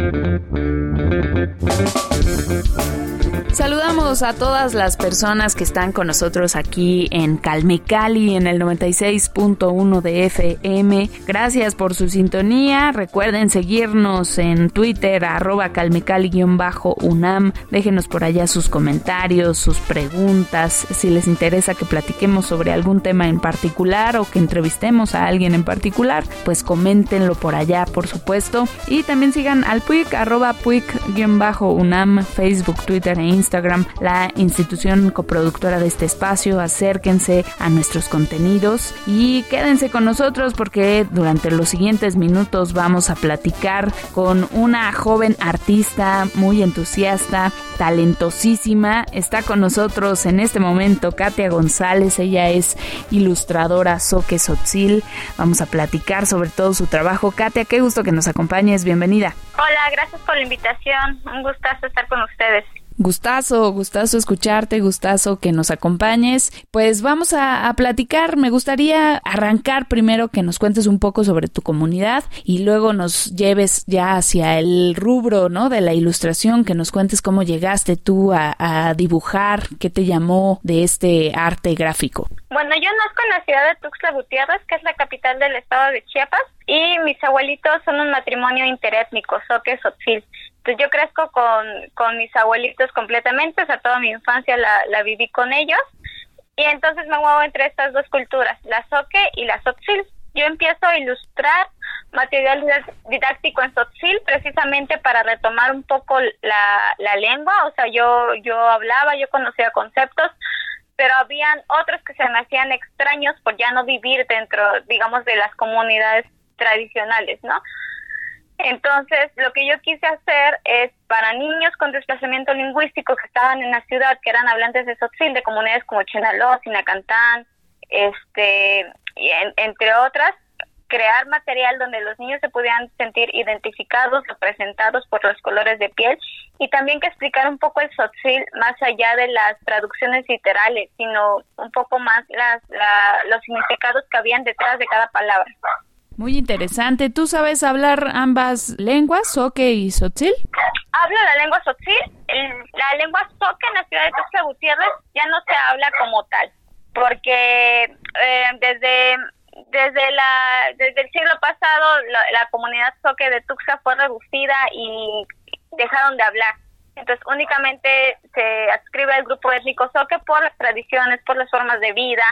Thank you. Saludamos a todas las personas que están con nosotros aquí en Calme Cali en el 96.1 de FM. Gracias por su sintonía. Recuerden seguirnos en Twitter, arroba calmecali-unam. Déjenos por allá sus comentarios, sus preguntas. Si les interesa que platiquemos sobre algún tema en particular o que entrevistemos a alguien en particular, pues coméntenlo por allá, por supuesto. Y también sigan al PUIC, arroba PUIC-UNAM, Facebook, Twitter Instagram, la institución coproductora de este espacio. Acérquense a nuestros contenidos y quédense con nosotros porque durante los siguientes minutos vamos a platicar con una joven artista muy entusiasta, talentosísima. Está con nosotros en este momento Katia González. Ella es ilustradora Soque Sotzil. Vamos a platicar sobre todo su trabajo. Katia, qué gusto que nos acompañes. Bienvenida. Hola, gracias por la invitación. Un gustazo estar con ustedes. Gustazo, gustazo escucharte, gustazo que nos acompañes. Pues vamos a, platicar. Me gustaría arrancar primero que nos cuentes un poco sobre tu comunidad y luego nos lleves ya hacia el rubro, ¿no? De la ilustración, que nos cuentes cómo llegaste tú a, a dibujar, qué te llamó de este arte gráfico. Bueno, yo nazco en la ciudad de Tuxtla Gutiérrez, que es la capital del estado de Chiapas, y mis abuelitos son un matrimonio interétnico, Soque Sotzil. Entonces yo crezco con, con mis abuelitos completamente, o sea, toda mi infancia la, la viví con ellos, y entonces me muevo entre estas dos culturas, la Soque y la Sotzil. Yo empiezo a ilustrar material didáctico en Sotzil precisamente para retomar un poco la, la lengua, o sea, yo, yo hablaba, yo conocía conceptos, pero habían otros que se me hacían extraños por ya no vivir dentro, digamos, de las comunidades tradicionales, ¿no? Entonces, lo que yo quise hacer es para niños con desplazamiento lingüístico que estaban en la ciudad, que eran hablantes de Sotzil, de comunidades como Chenaló, Sinacantán, este, y entre otras, crear material donde los niños se pudieran sentir identificados, representados por los colores de piel y también que explicar un poco el sotzil más allá de las traducciones literales, sino un poco más las, los significados que habían detrás de cada palabra. Muy interesante. ¿Tú sabes hablar ambas lenguas, soque y sotzil? Hablo la lengua sotzil. La lengua soque en la ciudad de Tuxtla Gutiérrez ya no se habla como tal, porque eh, desde desde la desde el siglo pasado la, comunidad soque de Tuxtla fue reducida y dejaron de hablar. Entonces únicamente se adscribe al grupo étnico soque por las tradiciones, por las formas de vida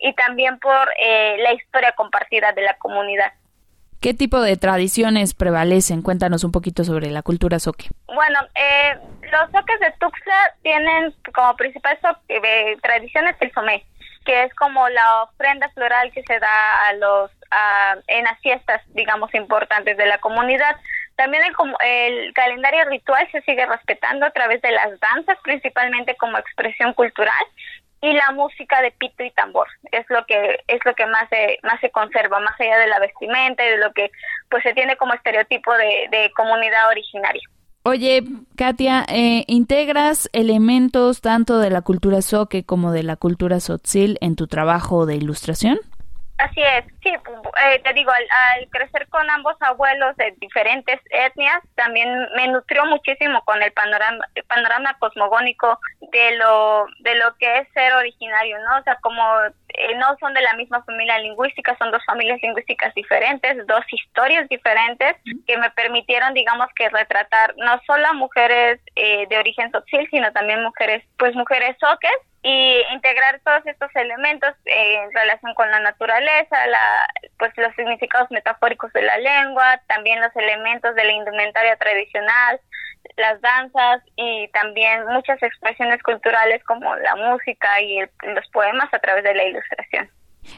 y también por eh, la historia compartida de la comunidad. ¿Qué tipo de tradiciones prevalecen? Cuéntanos un poquito sobre la cultura soque. Bueno, eh, los soques de Tuxtla tienen como principal eh, tradiciones el somé que es como la ofrenda floral que se da a los en las fiestas, digamos, importantes de la comunidad. También el, el calendario ritual se sigue respetando a través de las danzas, principalmente como expresión cultural, y la música de pito y tambor es lo que es lo que más se más se conserva más allá de la vestimenta y de lo que pues se tiene como estereotipo de, comunidad originaria Oye, Katia, eh, ¿integras elementos tanto de la cultura soque como de la cultura sotzil en tu trabajo de ilustración? Así es, sí, eh, te digo, al, crecer con ambos abuelos de diferentes etnias, también me nutrió muchísimo con el panorama, el panorama cosmogónico de lo, de lo que es ser originario, ¿no? O sea, como eh, no son de la misma familia lingüística, son dos familias lingüísticas diferentes, dos historias diferentes que me permitieron, digamos, que retratar no solo a mujeres eh, de origen sotzil, sino también mujeres, pues mujeres soques y integrar todos estos elementos en relación con la naturaleza, la, pues los significados metafóricos de la lengua, también los elementos de la indumentaria tradicional, las danzas y también muchas expresiones culturales como la música y los poemas a través de la ilustración.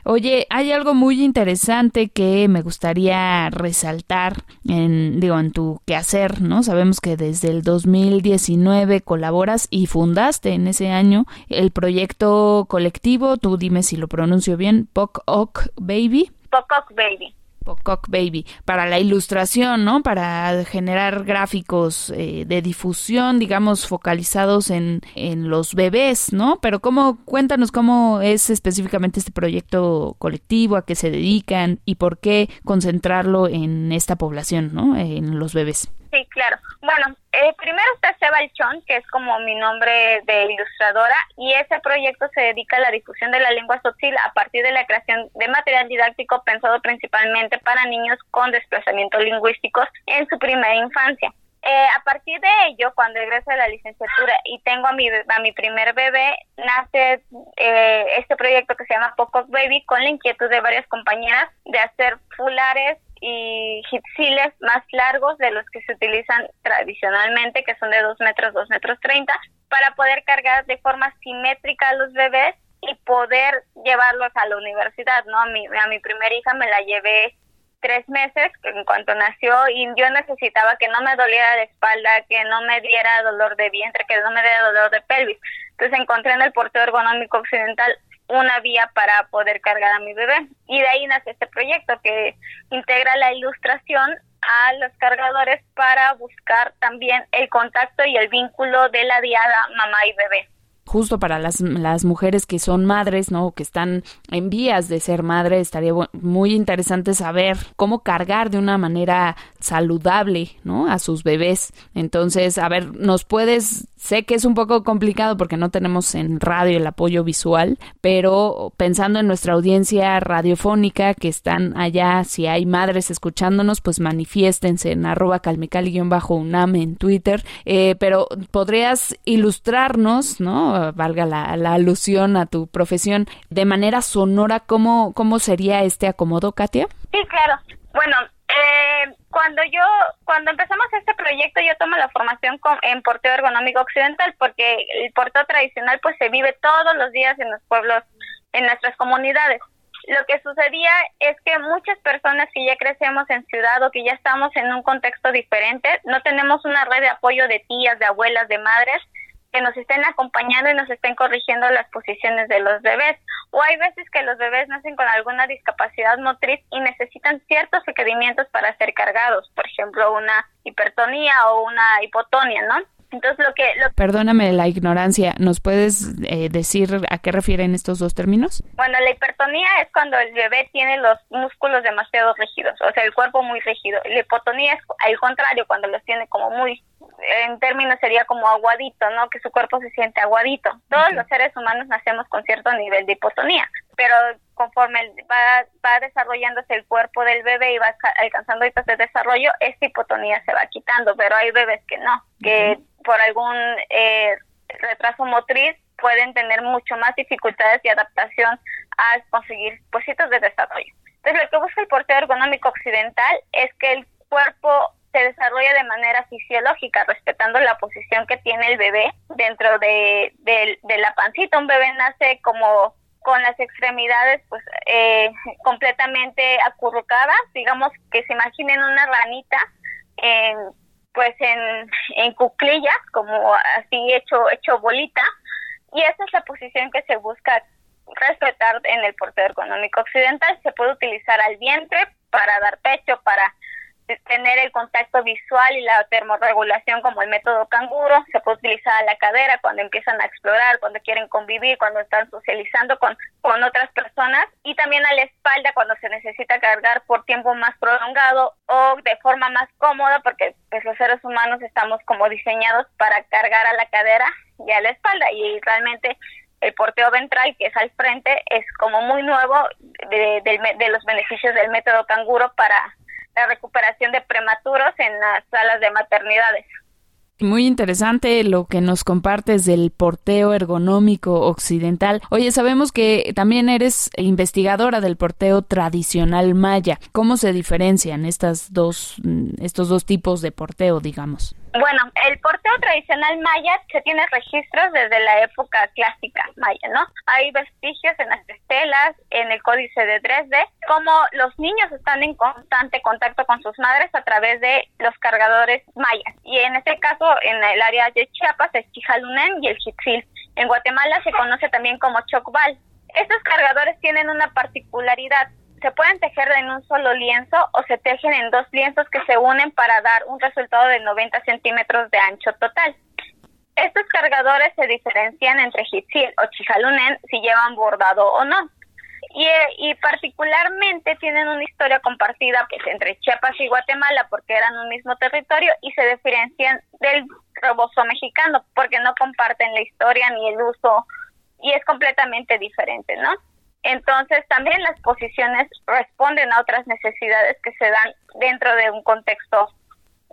Oye, hay algo muy interesante que me gustaría resaltar en, digo, en tu quehacer, ¿no? Sabemos que desde el 2019 colaboras y fundaste en ese año el proyecto colectivo, tú dime si lo pronuncio bien, Pok Ok Baby. Pok Ok Baby. Pocock Baby, para la ilustración, ¿no? Para generar gráficos eh, de difusión, digamos, focalizados en, en los bebés, ¿no? Pero cómo, cuéntanos cómo es específicamente este proyecto colectivo, a qué se dedican y por qué concentrarlo en esta población, ¿no? En los bebés. Sí, claro. Bueno, eh, primero está Seba Chon, que es como mi nombre de ilustradora, y ese proyecto se dedica a la difusión de la lengua sotil a partir de la creación de material didáctico pensado principalmente para niños con desplazamientos lingüísticos en su primera infancia. Eh, a partir de ello, cuando egreso de la licenciatura y tengo a mi, a mi primer bebé, nace eh, este proyecto que se llama Poco Baby con la inquietud de varias compañeras de hacer fulares y hipsiles más largos de los que se utilizan tradicionalmente, que son de 2 metros, 2 metros 30, para poder cargar de forma simétrica a los bebés y poder llevarlos a la universidad, ¿no? A mi, a mi primera hija me la llevé tres meses en cuanto nació y yo necesitaba que no me doliera la espalda, que no me diera dolor de vientre, que no me diera dolor de pelvis. Entonces encontré en el porteo ergonómico occidental una vía para poder cargar a mi bebé. Y de ahí nace este proyecto que integra la ilustración a los cargadores para buscar también el contacto y el vínculo de la diada mamá y bebé justo para las, las mujeres que son madres, ¿no? Que están en vías de ser madre, estaría muy interesante saber cómo cargar de una manera saludable, ¿no? A sus bebés. Entonces, a ver, ¿nos puedes Sé que es un poco complicado porque no tenemos en radio el apoyo visual, pero pensando en nuestra audiencia radiofónica que están allá, si hay madres escuchándonos, pues manifiéstense en arroba calmecali-unam en Twitter. Eh, pero podrías ilustrarnos, ¿no? Valga la, la, alusión a tu profesión, de manera sonora, ¿cómo, cómo sería este acomodo, Katia? Sí, claro. Bueno, eh, cuando yo, cuando empezamos este proyecto, yo tomo la formación en porteo ergonómico occidental, porque el porteo tradicional pues se vive todos los días en los pueblos, en nuestras comunidades. Lo que sucedía es que muchas personas que ya crecemos en ciudad o que ya estamos en un contexto diferente, no tenemos una red de apoyo de tías, de abuelas, de madres, que nos estén acompañando y nos estén corrigiendo las posiciones de los bebés. O hay veces que los bebés nacen con alguna discapacidad motriz y necesitan ciertos requerimientos para ser cargados, por ejemplo, una hipertonía o una hipotonia, ¿no? Entonces lo que... Perdóname la ignorancia, ¿nos puedes eh, decir a qué refieren estos dos términos? Bueno, la hipertonía es cuando el bebé tiene los músculos demasiado rígidos, o sea, el cuerpo muy rígido. La hipotonía es al contrario, cuando los tiene como muy en términos sería como aguadito, ¿no? Que su cuerpo se siente aguadito. Todos los seres humanos nacemos con cierto nivel de hipotonía, pero conforme va, va desarrollándose el cuerpo del bebé y va alcanzando hitos de desarrollo, esta hipotonía se va quitando, pero hay bebés que no, que por algún eh, retraso motriz pueden tener mucho más dificultades de adaptación a conseguir pues, hitos de desarrollo. Entonces, lo que busca el porteo ergonómico occidental es que el cuerpo se desarrolla de manera fisiológica, respetando la posición que tiene el bebé dentro de, la pancita. Un bebé nace como con las extremidades pues eh, completamente acurrucadas, digamos que se imaginen una ranita en, pues en, en cuclillas, como así hecho, hecho bolita, y esa es la posición que se busca respetar en el portero ergonómico occidental. Se puede utilizar al vientre para dar pecho, para tener el contacto visual y la termorregulación como el método canguro, se puede utilizar a la cadera cuando empiezan a explorar, cuando quieren convivir, cuando están socializando con, con otras personas y también a la espalda cuando se necesita cargar por tiempo más prolongado o de forma más cómoda porque pues los seres humanos estamos como diseñados para cargar a la cadera y a la espalda y realmente el porteo ventral que es al frente es como muy nuevo de, de los beneficios del método canguro para la recuperación de prematuros en las salas de maternidades. Muy interesante lo que nos compartes del porteo ergonómico occidental. Oye, sabemos que también eres investigadora del porteo tradicional maya. ¿Cómo se diferencian estas dos, mm, estos dos tipos de porteo, digamos? Bueno, el porteo tradicional maya se tiene registros desde la época clásica maya, ¿no? Hay vestigios en las estelas, en el códice de Dresde, como los niños están en constante contacto con sus madres a través de los cargadores mayas. Y en este caso, en el área de Chiapas, es Chijalunen y el Jitzil. En Guatemala se conoce también como Chocbal. Estos cargadores tienen una particularidad se pueden tejer en un solo lienzo o se tejen en dos lienzos que se unen para dar un resultado de 90 centímetros de ancho total. Estos cargadores se diferencian entre Hitzil o Chijalunen si llevan bordado o no. Y, y, particularmente tienen una historia compartida pues, entre Chiapas y Guatemala porque eran un mismo territorio y se diferencian del roboso mexicano porque no comparten la historia ni el uso y es completamente diferente, ¿no? Entonces también las posiciones responden a otras necesidades que se dan dentro de un contexto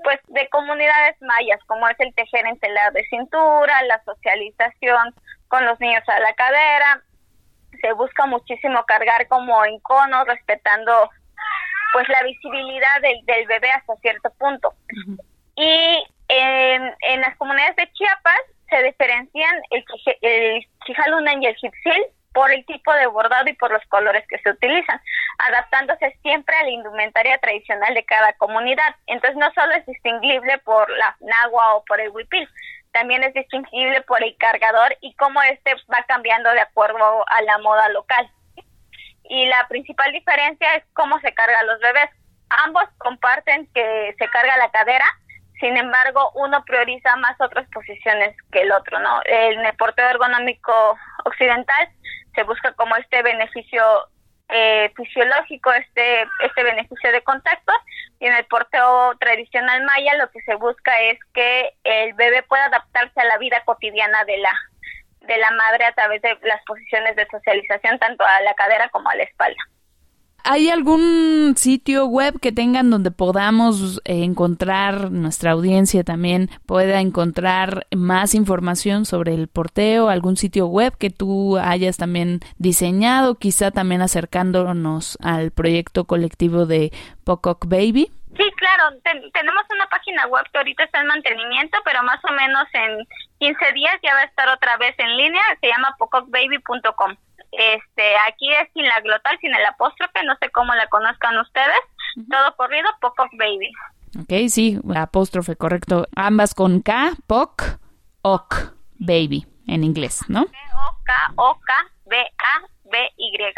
pues de comunidades mayas, como es el tejer en tela de cintura, la socialización con los niños a la cadera, se busca muchísimo cargar como en cono, respetando pues la visibilidad del, del bebé hasta cierto punto. Y en, en, las comunidades de Chiapas se diferencian el, el Chijalunan y el Jipsil por el tipo de bordado y por los colores que se utilizan, adaptándose siempre a la indumentaria tradicional de cada comunidad. Entonces no solo es distinguible por la nagua o por el huipil, también es distinguible por el cargador y cómo este va cambiando de acuerdo a la moda local. Y la principal diferencia es cómo se cargan los bebés. Ambos comparten que se carga la cadera, sin embargo, uno prioriza más otras posiciones que el otro, ¿no? El porteo ergonómico occidental se busca como este beneficio eh, fisiológico, este, este beneficio de contacto, y en el porteo tradicional maya lo que se busca es que el bebé pueda adaptarse a la vida cotidiana de la, de la madre a través de las posiciones de socialización, tanto a la cadera como a la espalda. ¿Hay algún sitio web que tengan donde podamos eh, encontrar, nuestra audiencia también pueda encontrar más información sobre el porteo? ¿Algún sitio web que tú hayas también diseñado, quizá también acercándonos al proyecto colectivo de Pocock Baby? Sí, claro, tenemos una página web que ahorita está en mantenimiento, pero más o menos en 15 días ya va a estar otra vez en línea, se llama pocockbaby.com. Este, aquí es sin la glotal, sin el apóstrofe, no sé cómo la conozcan ustedes. Todo corrido, Pocock Baby. Ok, sí, apóstrofe, correcto. Ambas con K, Poc, Ok, Baby, en inglés, ¿no? O-K, O-K, B-A-B-Y,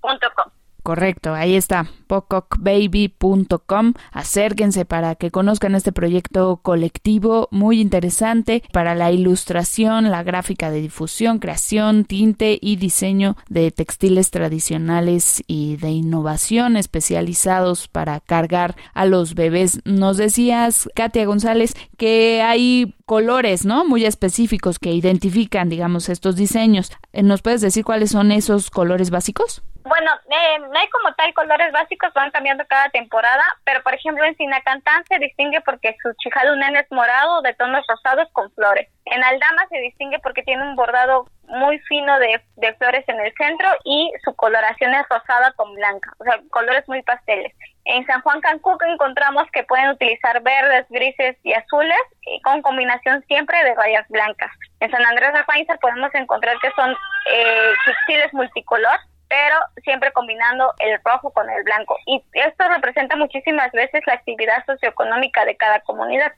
punto com. Correcto, ahí está, pocockbaby.com. Acérquense para que conozcan este proyecto colectivo muy interesante para la ilustración, la gráfica de difusión, creación, tinte y diseño de textiles tradicionales y de innovación especializados para cargar a los bebés. Nos decías, Katia González, que hay colores, ¿no? Muy específicos que identifican, digamos, estos diseños. ¿Nos puedes decir cuáles son esos colores básicos? Bueno, eh, no hay como tal colores básicos, van cambiando cada temporada, pero por ejemplo en Sinacantán se distingue porque su chijalunen es morado de tonos rosados con flores. En Aldama se distingue porque tiene un bordado muy fino de, de flores en el centro y su coloración es rosada con blanca, o sea, colores muy pasteles. En San Juan Cancún encontramos que pueden utilizar verdes, grises y azules y con combinación siempre de rayas blancas. En San Andrés de Painza podemos encontrar que son eh, multicolor pero siempre combinando el rojo con el blanco. Y esto representa muchísimas veces la actividad socioeconómica de cada comunidad.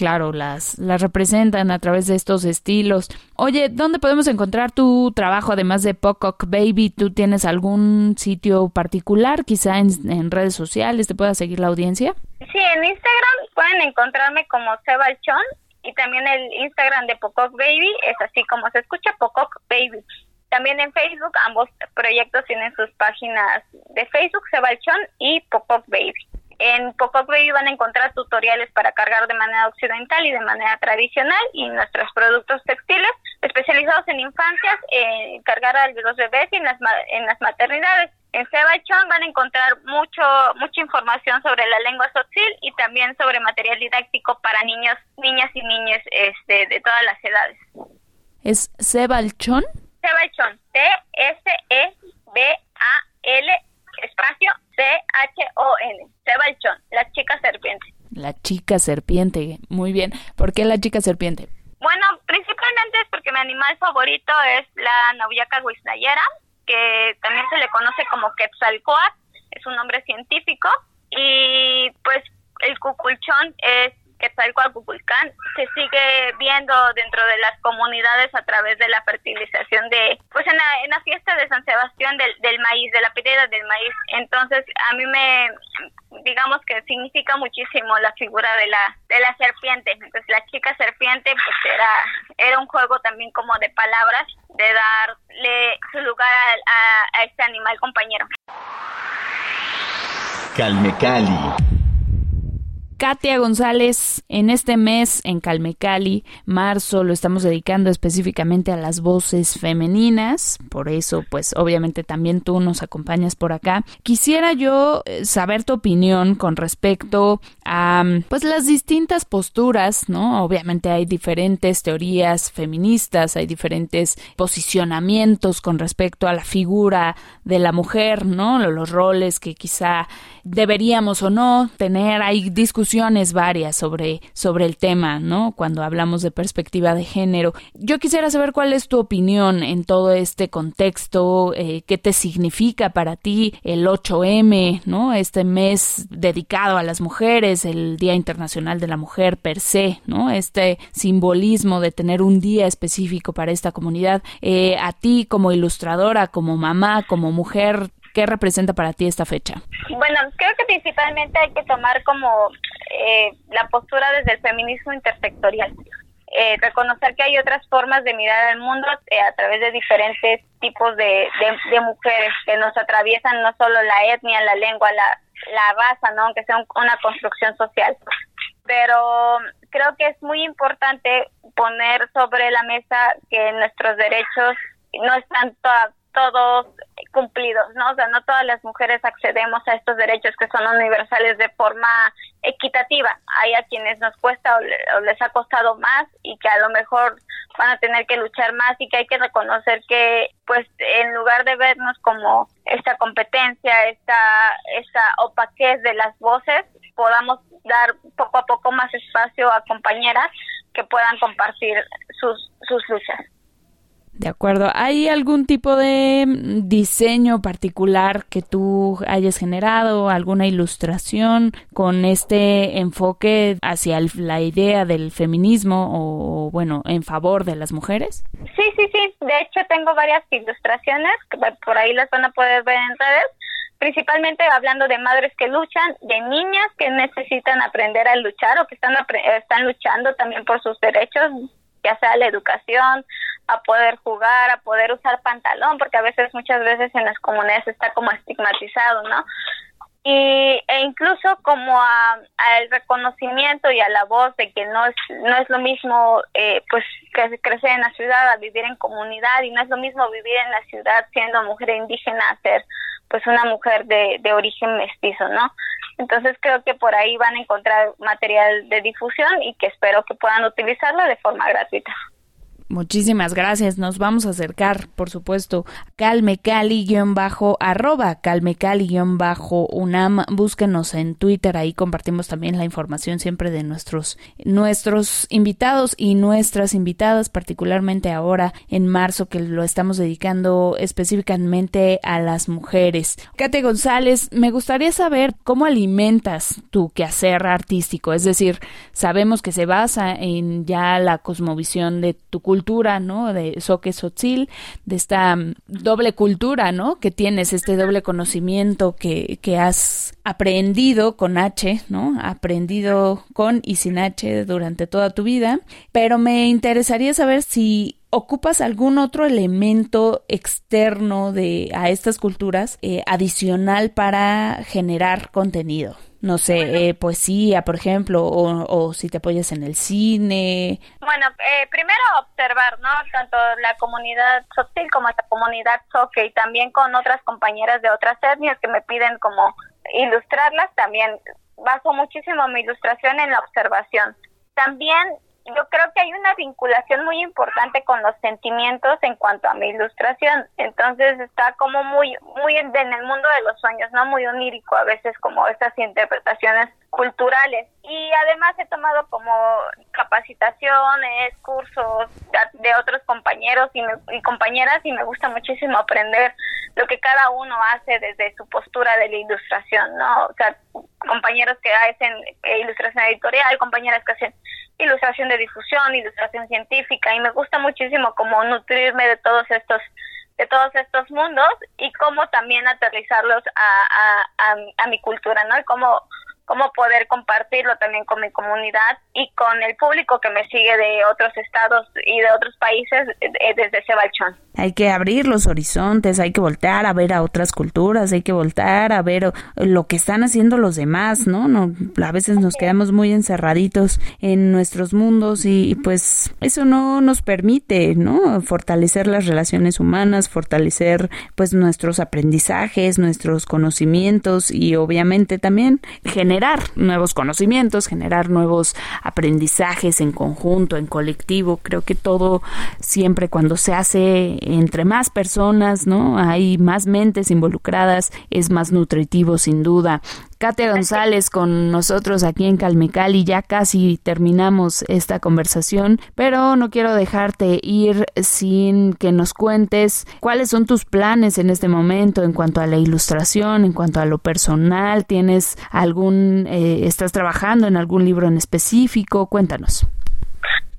Claro, las, las representan a través de estos estilos. Oye, ¿dónde podemos encontrar tu trabajo además de Pocock Baby? ¿Tú tienes algún sitio particular, quizá en, redes sociales? ¿Te pueda seguir la audiencia? Sí, en Instagram pueden encontrarme como Sebalchón y también el Instagram de Pocock Baby es así como se escucha, Pocock Baby. También en Facebook, ambos proyectos tienen sus páginas de Facebook, Sebalchón y Pop Baby. En Pop Baby van a encontrar tutoriales para cargar de manera occidental y de manera tradicional y nuestros productos textiles especializados en infancias, en cargar a los bebés y en las, en las maternidades. En Sebachón van a encontrar mucho mucha información sobre la lengua sotzil y también sobre material didáctico para niños, niñas y niñas este, de todas las edades. ¿Es Sebalchón? Sebachón, T-S-E-B-A-L espacio C-H-O-N, Sebachón, la chica serpiente. La chica serpiente, muy bien. ¿Por qué la chica serpiente? Bueno, principalmente es porque mi animal favorito es la Nauyaca guisnayera, que también se le conoce como Quetzalcoatl, es un nombre científico, y pues el cuculchón es Quetzalcoatl se sigue viendo dentro de las comunidades a través de la fertilización de, pues en la, en la fiesta de San Sebastián del, del maíz, de la piedra del maíz. Entonces, a mí me, digamos que significa muchísimo la figura de la, de la serpiente. Entonces, la chica serpiente, pues era, era un juego también como de palabras, de darle su lugar a, a, a este animal compañero. Calme Cali. Katia González, en este mes en Calmecali, marzo, lo estamos dedicando específicamente a las voces femeninas, por eso pues obviamente también tú nos acompañas por acá. Quisiera yo eh, saber tu opinión con respecto pues las distintas posturas, ¿no? Obviamente hay diferentes teorías feministas, hay diferentes posicionamientos con respecto a la figura de la mujer, ¿no? Los roles que quizá deberíamos o no tener, hay discusiones varias sobre, sobre el tema, ¿no? Cuando hablamos de perspectiva de género. Yo quisiera saber cuál es tu opinión en todo este contexto, eh, qué te significa para ti el 8M, ¿no? Este mes dedicado a las mujeres, el Día Internacional de la Mujer per se, ¿no? Este simbolismo de tener un día específico para esta comunidad. Eh, a ti como ilustradora, como mamá, como mujer, ¿Qué representa para ti esta fecha? Bueno, creo que principalmente hay que tomar como eh, la postura desde el feminismo intersectorial. Eh, reconocer que hay otras formas de mirar al mundo eh, a través de diferentes tipos de, de, mujeres que nos atraviesan no solo la etnia, la lengua, la, la raza, ¿no? aunque sea una construcción social. Pero creo que es muy importante poner sobre la mesa que nuestros derechos no están todos cumplidos, ¿no? O sea, no todas las mujeres accedemos a estos derechos que son universales de forma equitativa. Hay a quienes nos cuesta o, les ha costado más y que a lo mejor van a tener que luchar más y que hay que reconocer que, pues, en lugar de vernos como esta competencia, esta, esta opaquez de las voces, podamos dar poco a poco más espacio a compañeras que puedan compartir sus, sus luchas. De acuerdo. ¿Hay algún tipo de mm, diseño particular que tú hayas generado, alguna ilustración con este enfoque hacia la idea del feminismo o, bueno, en favor de las mujeres? Sí, sí, sí. De hecho, tengo varias ilustraciones que por ahí las van a poder ver en redes principalmente hablando de madres que luchan, de niñas que necesitan aprender a luchar o que están, están luchando también por sus derechos, ya sea la educación, a poder jugar, a poder usar pantalón, porque a veces, muchas veces en las comunidades está como estigmatizado, ¿no? y e incluso como al reconocimiento y a la voz de que no es no es lo mismo eh, pues que crecer en la ciudad a vivir en comunidad y no es lo mismo vivir en la ciudad siendo mujer indígena a ser pues una mujer de, de origen mestizo no entonces creo que por ahí van a encontrar material de difusión y que espero que puedan utilizarlo de forma gratuita Muchísimas gracias. Nos vamos a acercar, por supuesto, calmecali-bajo, arroba calmecali-bajo unam. Búsquenos en Twitter, ahí compartimos también la información siempre de nuestros, nuestros invitados y nuestras invitadas, particularmente ahora en marzo que lo estamos dedicando específicamente a las mujeres. Kate González, me gustaría saber cómo alimentas tu quehacer artístico, es decir, sabemos que se basa en ya la cosmovisión de tu cultura cultura, ¿no? De Soque Sotzil, de esta mm, doble cultura, ¿no? Que tienes, este doble conocimiento que, que has aprendido con H, ¿no? Aprendido con y sin H durante toda tu vida. Pero me interesaría saber si ocupas algún otro elemento externo de a estas culturas eh, adicional para generar contenido no sé, eh, poesía, por ejemplo, o, o, si te apoyas en el cine. Bueno, eh, primero observar, ¿no? Tanto la comunidad social como la comunidad soque y también con otras compañeras de otras etnias que me piden como ilustrarlas, también baso muchísimo mi ilustración en la observación. También yo creo que hay una vinculación muy importante con los sentimientos en cuanto a mi ilustración. Entonces está como muy, muy en el mundo de los sueños, ¿no? Muy onírico a veces como estas interpretaciones culturales. Y además he tomado como capacitaciones, cursos de otros compañeros y, y compañeras y me gusta muchísimo aprender lo que cada uno hace desde su postura de la ilustración, ¿no? O sea, compañeros que hacen ilustración editorial, compañeras que hacen ilustración de difusión, ilustración científica y me gusta muchísimo como nutrirme de todos estos de todos estos mundos y cómo también aterrizarlos a, a, mi cultura, ¿no? Y cómo cómo poder compartirlo también con mi comunidad y con el público que me sigue de otros estados y de otros países eh, desde Cebalchón. Hay que abrir los horizontes, hay que voltear a ver a otras culturas, hay que voltear a ver lo que están haciendo los demás, ¿no? no a veces nos quedamos muy encerraditos en nuestros mundos y, pues eso no nos permite, ¿no? Fortalecer las relaciones humanas, fortalecer pues nuestros aprendizajes, nuestros conocimientos y obviamente también generar nuevos conocimientos, generar nuevos aprendizajes en conjunto, en colectivo. Creo que todo siempre cuando se hace entre más personas, ¿no? Hay más mentes involucradas, es más nutritivo sin duda. Katia González con nosotros aquí en Calmecali. Ya casi terminamos esta conversación, pero no quiero dejarte ir sin que nos cuentes cuáles son tus planes en este momento en cuanto a la ilustración, en cuanto a lo personal. ¿Tienes algún, eh, estás trabajando en algún libro en específico? Cuéntanos.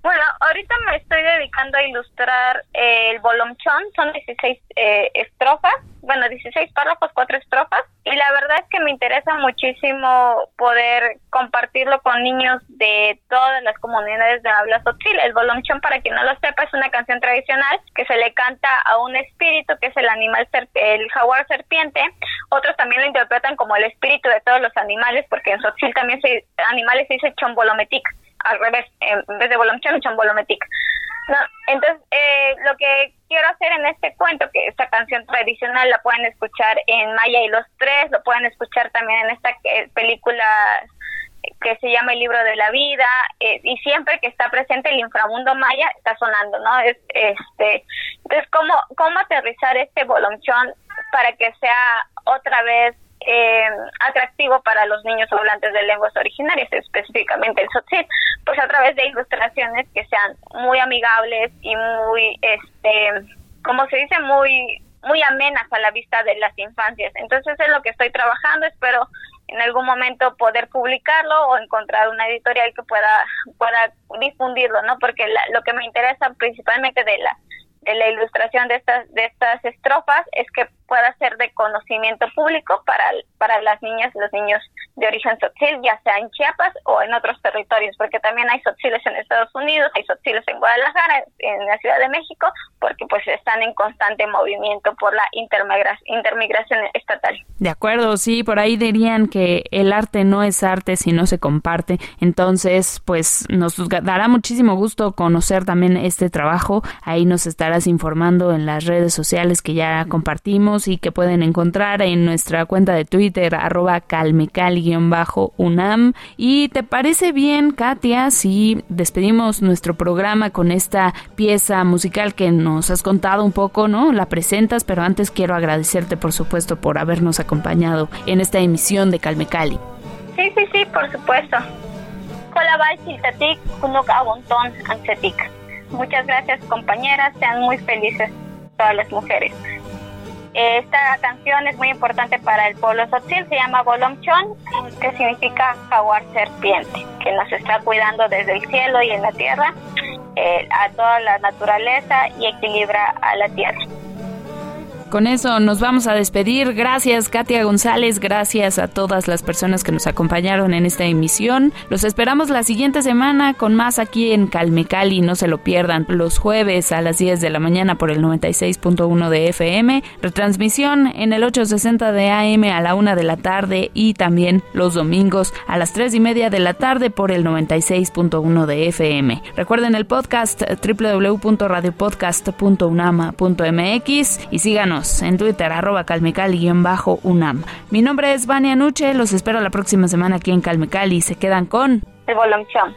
Bueno, ahorita me estoy dedicando a ilustrar el bolomchón, son 16 eh, estrofas, bueno, 16 párrafos, cuatro estrofas, y la verdad es que me interesa muchísimo poder compartirlo con niños de todas las comunidades de habla sotil. El bolomchón, para quien no lo sepa, es una canción tradicional que se le canta a un espíritu que es el animal, el jaguar serpiente. Otros también lo interpretan como el espíritu de todos los animales, porque en sotil también se, animales se dice chombolometic al revés, en vez de bolomchón, chambolometic. No, entonces, eh, lo que quiero hacer en este cuento, que esta canción tradicional la pueden escuchar en Maya y los Tres, lo pueden escuchar también en esta eh, película que se llama El libro de la vida, eh, y siempre que está presente el inframundo maya está sonando, ¿no? Es, este, entonces, ¿cómo, ¿cómo aterrizar este bolomchón para que sea otra vez eh, atractivo para los niños hablantes de lenguas originarias, específicamente el Sotzit, pues a través de ilustraciones que sean muy amigables y muy, este, como se dice, muy muy amenas a la vista de las infancias. Entonces es lo que estoy trabajando, espero en algún momento poder publicarlo o encontrar una editorial que pueda pueda difundirlo, ¿no? Porque lo que me interesa principalmente de la la ilustración de estas de estas estrofas es que pueda ser de conocimiento público para, para las niñas y los niños de origen sotzil, ya sea en Chiapas o en otros territorios, porque también hay sotziles en Estados Unidos, hay sotziles en Guadalajara, en la Ciudad de México, porque pues están en constante movimiento por la intermigración estatal. De acuerdo, sí, por ahí dirían que el arte no es arte si no se comparte, entonces pues nos dará muchísimo gusto conocer también este trabajo, ahí nos estarás informando en las redes sociales que ya compartimos y que pueden encontrar en nuestra cuenta de Twitter, arroba calmecal-unam. ¿Y te parece bien, Katia, si despedimos nuestro programa con esta pieza musical que nos has contado un poco, ¿no? La presentas, pero antes quiero agradecerte, por supuesto, por habernos acompañado en esta emisión de Calmecali. Sí, sí, sí, por supuesto. Muchas gracias compañeras, sean muy felices todas las mujeres. Esta canción es muy importante para el pueblo sotil, se llama Bolomchon, que significa jaguar serpiente, que nos está cuidando desde el cielo y en la tierra eh, a toda la naturaleza y equilibra a la tierra. Con eso nos vamos a despedir. Gracias Katia González, gracias a todas las personas que nos acompañaron en esta emisión. Los esperamos la siguiente semana con más aquí en Calmecali, no se lo pierdan, los jueves a las 10 de la mañana por el 96.1 de FM, retransmisión en el 860 de AM a la 1 de la tarde y también los domingos a las 3 y media de la tarde por el 96.1 de FM. Recuerden el podcast www.radiopodcast.unama.mx y síganos en Twitter, arroba calmecali-unam. Mi nombre es Vania Nuche, los espero la próxima semana aquí en Calmecali. Se quedan con... El Bolomchón.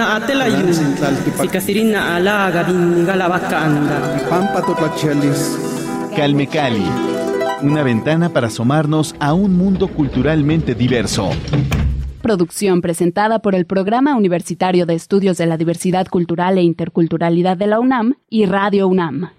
Nana atela yun. Sikasirina ala gabin galabacanda. Pampa. Calme Cali. Una ventana para asomarnos a un mundo culturalmente diverso. Producción presentada por el Programa Universitario de Estudios de la Diversidad Cultural e Interculturalidad de la UNAM y Radio UNAM.